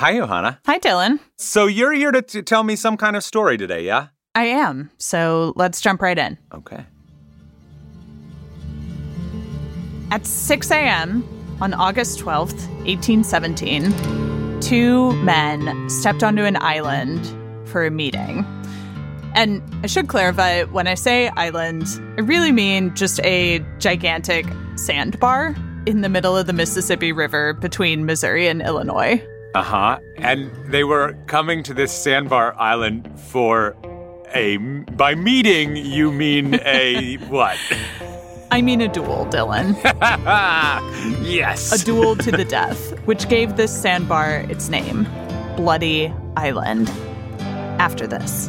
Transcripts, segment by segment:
Hi, Johanna. Hi, Dylan. So you're here to t- tell me some kind of story today, yeah? I am. So let's jump right in. Okay. At 6 a.m. on August 12th, 1817, two men stepped onto an island for a meeting. And I should clarify when I say island, I really mean just a gigantic sandbar in the middle of the Mississippi River between Missouri and Illinois. Uh huh. And they were coming to this sandbar island for a. By meeting, you mean a what? I mean a duel, Dylan. yes. a duel to the death, which gave this sandbar its name, Bloody Island. After this.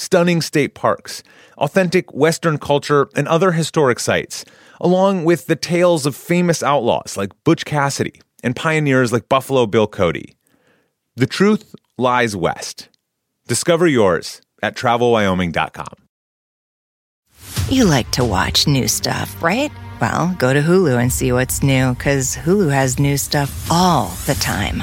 stunning state parks, authentic Western culture, and other historic sites, along with the tales of famous outlaws like Butch Cassidy and pioneers like Buffalo Bill Cody. The truth lies west. Discover yours at travelwyoming.com. You like to watch new stuff, right? Well, go to Hulu and see what's new, because Hulu has new stuff all the time.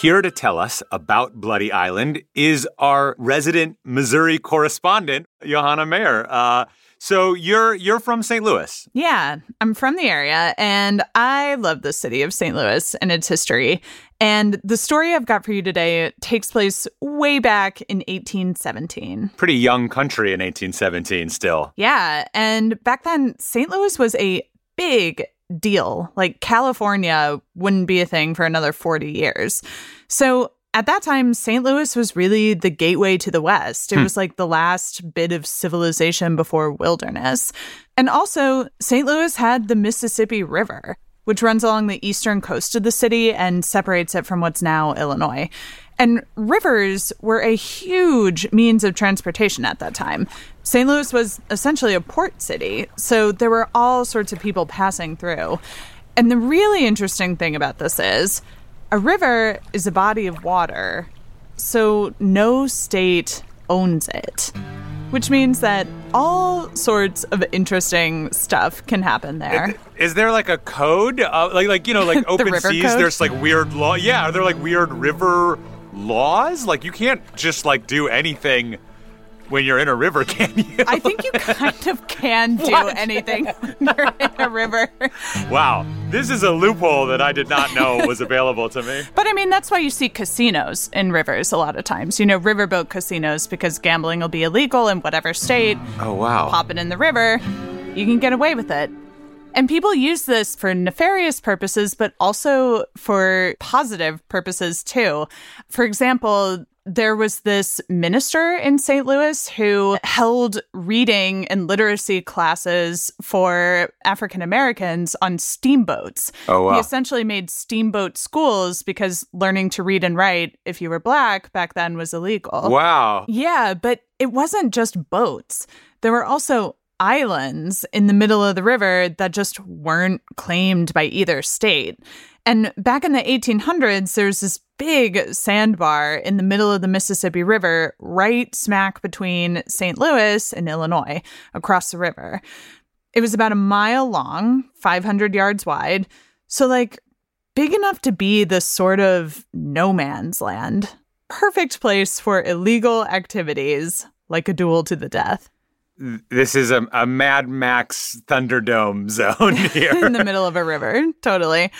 Here to tell us about Bloody Island is our resident Missouri correspondent, Johanna Mayer. Uh, so you're you're from St. Louis. Yeah, I'm from the area and I love the city of St. Louis and its history. And the story I've got for you today takes place way back in 1817. Pretty young country in 1817 still. Yeah, and back then St. Louis was a big deal. Like California wouldn't be a thing for another 40 years. So at that time, St. Louis was really the gateway to the West. It Hmm. was like the last bit of civilization before wilderness. And also, St. Louis had the Mississippi River, which runs along the eastern coast of the city and separates it from what's now Illinois. And rivers were a huge means of transportation at that time. St. Louis was essentially a port city, so there were all sorts of people passing through. And the really interesting thing about this is a river is a body of water, so no state owns it. Which means that all sorts of interesting stuff can happen there. Is there like a code, uh, like like you know, like open river seas? code? There's like weird law. Yeah, are there like weird river laws? Like you can't just like do anything when you're in a river, can you? I think you kind of can do anything when you're in a river. wow, this is a loophole that I did not know was available to me. But I mean, that's why you see casinos in rivers a lot of times. You know, riverboat casinos because gambling will be illegal in whatever state. Oh wow. Pop it in the river, you can get away with it. And people use this for nefarious purposes, but also for positive purposes too. For example, there was this minister in St. Louis who held reading and literacy classes for African Americans on steamboats. Oh, wow. He essentially made steamboat schools because learning to read and write, if you were black back then, was illegal. Wow. Yeah, but it wasn't just boats. There were also islands in the middle of the river that just weren't claimed by either state. And back in the 1800s, there's this big sandbar in the middle of the Mississippi River, right smack between St. Louis and Illinois, across the river. It was about a mile long, 500 yards wide. So, like, big enough to be the sort of no man's land. Perfect place for illegal activities like a duel to the death This is a, a Mad Max Thunderdome zone here. in the middle of a river. Totally.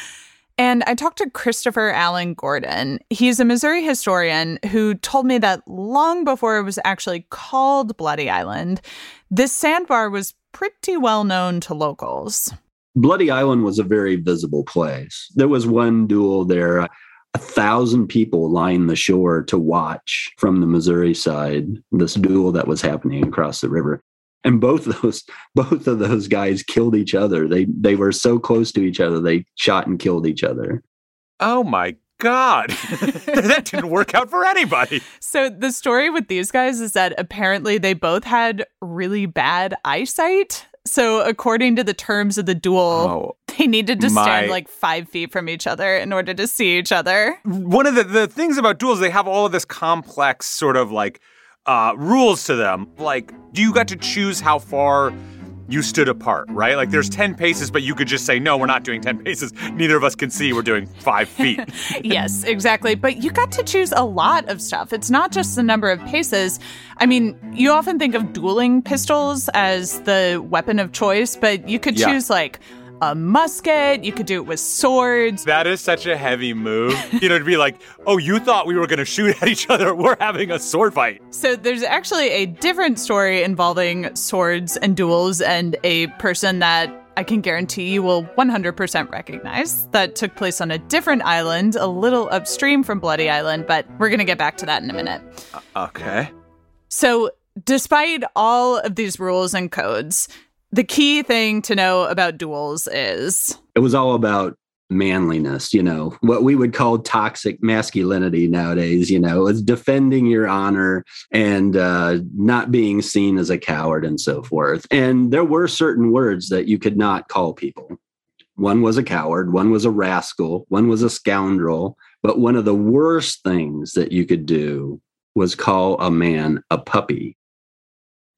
And I talked to Christopher Allen Gordon. He's a Missouri historian who told me that long before it was actually called Bloody Island, this sandbar was pretty well known to locals. Bloody Island was a very visible place. There was one duel there. A thousand people lined the shore to watch from the Missouri side this duel that was happening across the river and both of those both of those guys killed each other. They they were so close to each other they shot and killed each other. Oh my god. That didn't work out for anybody. So the story with these guys is that apparently they both had really bad eyesight. So according to the terms of the duel oh, they needed to my... stand like five feet from each other in order to see each other. One of the, the things about duels they have all of this complex sort of like uh, rules to them. Like, do you got to choose how far you stood apart, right? Like, there's 10 paces, but you could just say, no, we're not doing 10 paces. Neither of us can see we're doing five feet. yes, exactly. But you got to choose a lot of stuff. It's not just the number of paces. I mean, you often think of dueling pistols as the weapon of choice, but you could choose like a musket. You could do it with swords. That is such a heavy move. you know, to be like, oh, you thought we were going to shoot at each other. We're having a sword fight. So there's actually a different story involving swords and duels and a person that I can guarantee you will 100% recognize that took place on a different island, a little upstream from Bloody Island, but we're going to get back to that in a minute. Uh, okay. So, despite all of these rules and codes, the key thing to know about duels is it was all about manliness, you know, what we would call toxic masculinity nowadays, you know, is defending your honor and uh, not being seen as a coward and so forth. And there were certain words that you could not call people. One was a coward, one was a rascal, one was a scoundrel. But one of the worst things that you could do was call a man a puppy.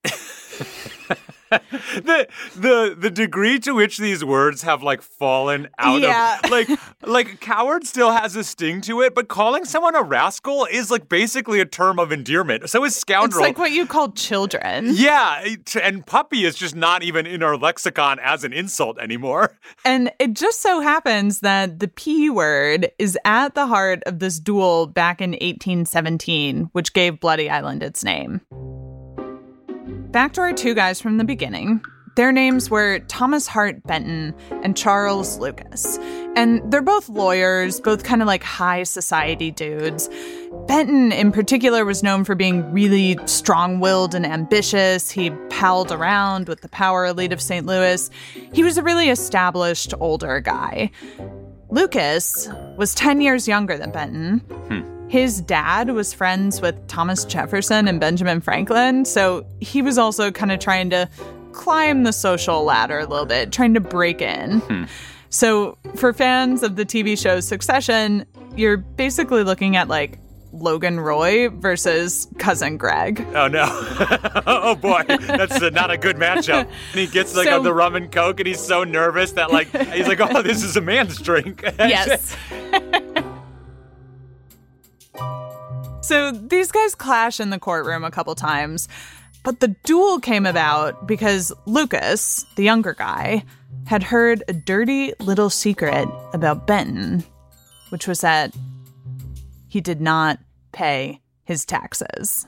the the the degree to which these words have like fallen out yeah. of like like coward still has a sting to it, but calling someone a rascal is like basically a term of endearment. So is scoundrel. It's like what you call children. Yeah, and puppy is just not even in our lexicon as an insult anymore. And it just so happens that the P word is at the heart of this duel back in 1817, which gave Bloody Island its name. Back to our two guys from the beginning. Their names were Thomas Hart Benton and Charles Lucas. And they're both lawyers, both kind of like high society dudes. Benton, in particular, was known for being really strong willed and ambitious. He palled around with the power elite of St. Louis. He was a really established older guy. Lucas was 10 years younger than Benton. Hmm. His dad was friends with Thomas Jefferson and Benjamin Franklin, so he was also kind of trying to climb the social ladder a little bit, trying to break in. Hmm. So, for fans of the TV show Succession, you're basically looking at like Logan Roy versus cousin Greg. Oh no! oh boy, that's a, not a good matchup. And he gets like so, the rum and coke, and he's so nervous that like he's like, "Oh, this is a man's drink." yes. So these guys clash in the courtroom a couple times, but the duel came about because Lucas, the younger guy, had heard a dirty little secret about Benton, which was that he did not pay his taxes.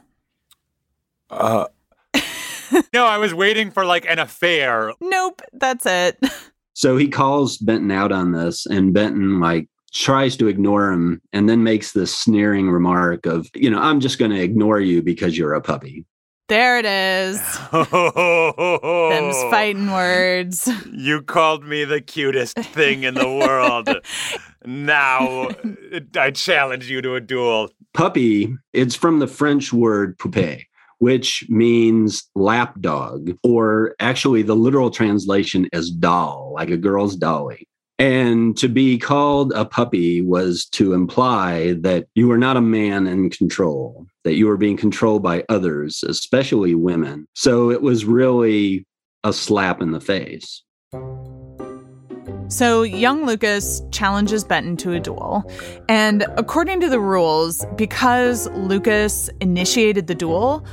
Uh. no, I was waiting for like an affair. Nope, that's it. So he calls Benton out on this, and Benton like tries to ignore him and then makes this sneering remark of, you know, I'm just going to ignore you because you're a puppy. There it is. Them's fighting words. You called me the cutest thing in the world. now I challenge you to a duel. Puppy, it's from the French word poupée, which means lapdog, or actually the literal translation is doll, like a girl's dolly. And to be called a puppy was to imply that you were not a man in control, that you were being controlled by others, especially women. So it was really a slap in the face. So, young Lucas challenges Benton to a duel. And according to the rules, because Lucas initiated the duel,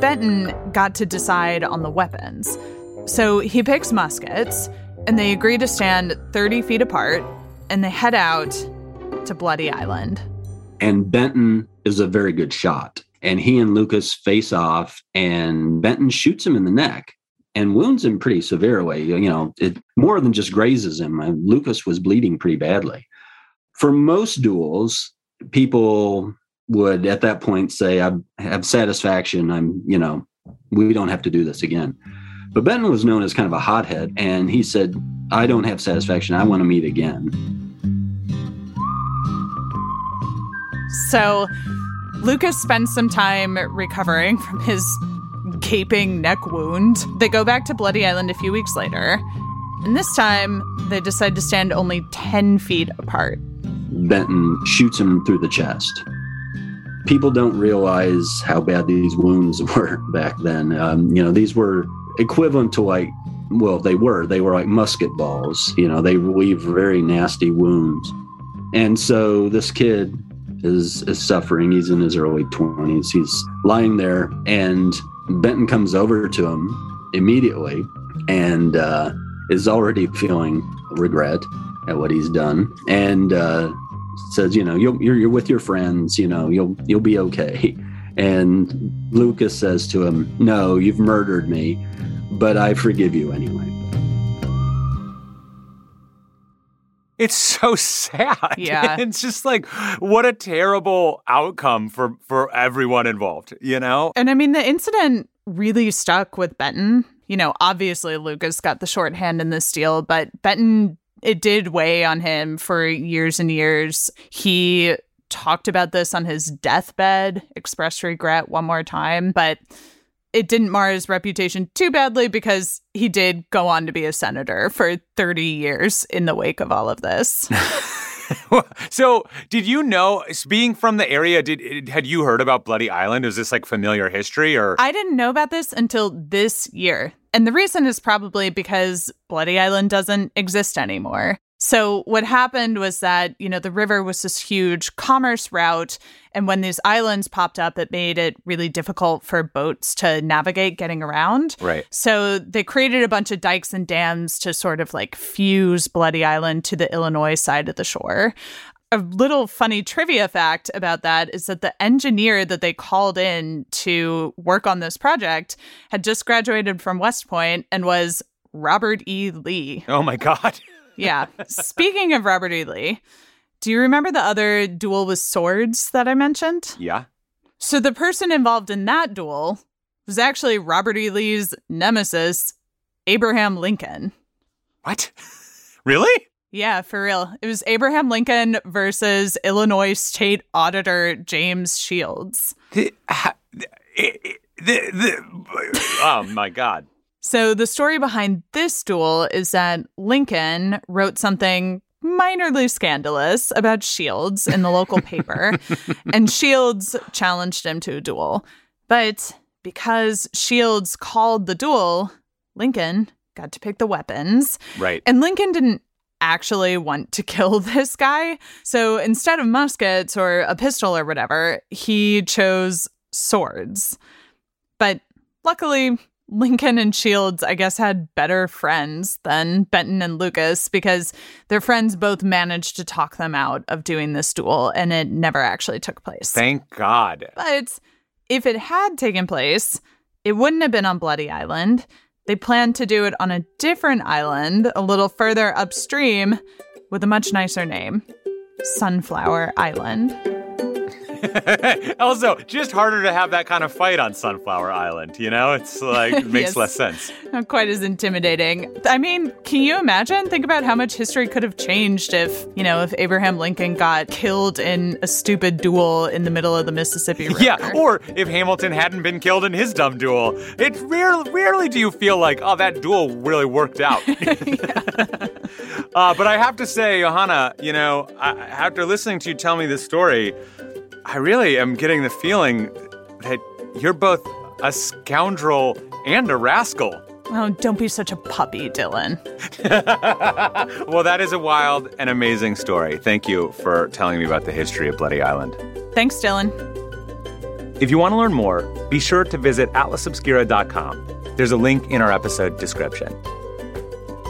Benton got to decide on the weapons. So, he picks muskets and they agree to stand 30 feet apart. and they head out to Bloody Island. And Benton is a very good shot. And he and Lucas face off, and Benton shoots him in the neck and wounds him pretty severe way. You know, it more than just grazes him. Lucas was bleeding pretty badly. For most duels, people would at that point say, I have satisfaction. I'm, you know, we don't have to do this again. But Benton was known as kind of a hothead, and he said, I don't have satisfaction. I want to meet again. So Lucas spends some time recovering from his gaping neck wound. They go back to Bloody Island a few weeks later, and this time they decide to stand only 10 feet apart. Benton shoots him through the chest. People don't realize how bad these wounds were back then. Um, you know, these were equivalent to like, well, they were, they were like musket balls. You know, they leave very nasty wounds. And so this kid is, is suffering. He's in his early 20s. He's lying there, and Benton comes over to him immediately and uh, is already feeling regret at what he's done. And uh, says, you know, you're, you're with your friends, you know, you'll you'll be okay. And Lucas says to him, "No, you've murdered me, but I forgive you anyway." It's so sad. Yeah. It's just like what a terrible outcome for for everyone involved, you know? And I mean, the incident really stuck with Benton. You know, obviously Lucas got the shorthand in this deal, but Benton it did weigh on him for years and years. He talked about this on his deathbed, expressed regret one more time, but it didn't mar his reputation too badly because he did go on to be a senator for 30 years in the wake of all of this. so, did you know, being from the area, did had you heard about Bloody Island? Is this like familiar history or? I didn't know about this until this year. And the reason is probably because Bloody Island doesn't exist anymore. So, what happened was that, you know, the river was this huge commerce route. And when these islands popped up, it made it really difficult for boats to navigate getting around. Right. So, they created a bunch of dikes and dams to sort of like fuse Bloody Island to the Illinois side of the shore. A little funny trivia fact about that is that the engineer that they called in to work on this project had just graduated from West Point and was Robert E. Lee. Oh my God. Yeah. Speaking of Robert E. Lee, do you remember the other duel with swords that I mentioned? Yeah. So the person involved in that duel was actually Robert E. Lee's nemesis, Abraham Lincoln. What? really? Yeah, for real. It was Abraham Lincoln versus Illinois State Auditor James Shields. The, the, the, oh my God. So, the story behind this duel is that Lincoln wrote something minorly scandalous about Shields in the local paper, and Shields challenged him to a duel. But because Shields called the duel, Lincoln got to pick the weapons. Right. And Lincoln didn't actually want to kill this guy. So instead of muskets or a pistol or whatever, he chose swords. But luckily, Lincoln and Shields, I guess, had better friends than Benton and Lucas because their friends both managed to talk them out of doing this duel and it never actually took place. Thank God. But if it had taken place, it wouldn't have been on Bloody Island. They planned to do it on a different island a little further upstream with a much nicer name Sunflower Island. also, just harder to have that kind of fight on Sunflower Island, you know? It's like, it makes Yes. less sense. Not quite as intimidating. I mean, can you imagine? Think about how much history could have changed if, you know, if Abraham Lincoln got killed in a stupid duel in the middle of the Mississippi River. Yeah, or if Hamilton hadn't been killed in his dumb duel. It rarely, rarely do you feel like, oh, that duel really worked out. uh, but I have to say, Johanna, you know, I, after listening to you tell me this story, I really am getting the feeling that you're both a scoundrel and a rascal. Oh, don't be such a puppy, Dylan. Well, that is a wild and amazing story. Thank you for telling me about the history of Bloody Island. Thanks, Dylan. If you want to learn more, be sure to visit atlasobscura.com. There's a link in our episode description.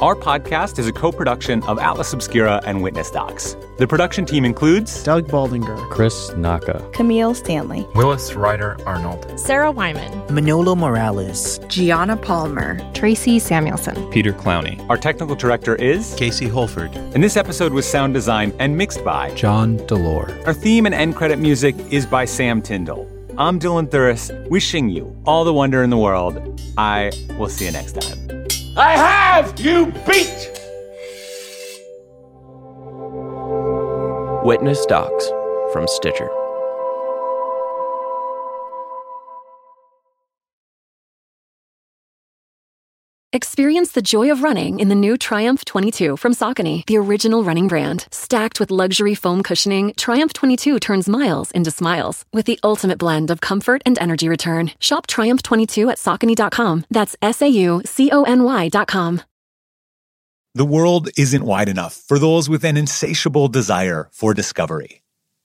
Our podcast is a co production of Atlas Obscura and Witness Docs. The production team includes Doug Baldinger, Chris Naka, Camille Stanley, Willis Ryder Arnold, Sarah Wyman, Manolo Morales, Gianna Palmer, Tracy Samuelson, Peter Clowney. Our technical director is Casey Holford. And this episode was sound designed and mixed by John Delore. Our theme and end credit music is by Sam Tyndall. I'm Dylan Thuras, wishing you all the wonder in the world. I will see you next time. I have you beat! Witness Docs from Stitcher. Experience the joy of running in the new Triumph 22 from Saucony, the original running brand. Stacked with luxury foam cushioning, Triumph 22 turns miles into smiles with the ultimate blend of comfort and energy return. Shop Triumph 22 at Saucony.com. That's S A U C O N Y.com. The world isn't wide enough for those with an insatiable desire for discovery.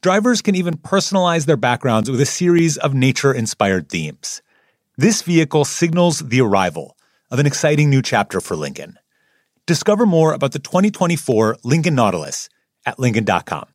Drivers can even personalize their backgrounds with a series of nature inspired themes. This vehicle signals the arrival of an exciting new chapter for Lincoln. Discover more about the 2024 Lincoln Nautilus at Lincoln.com.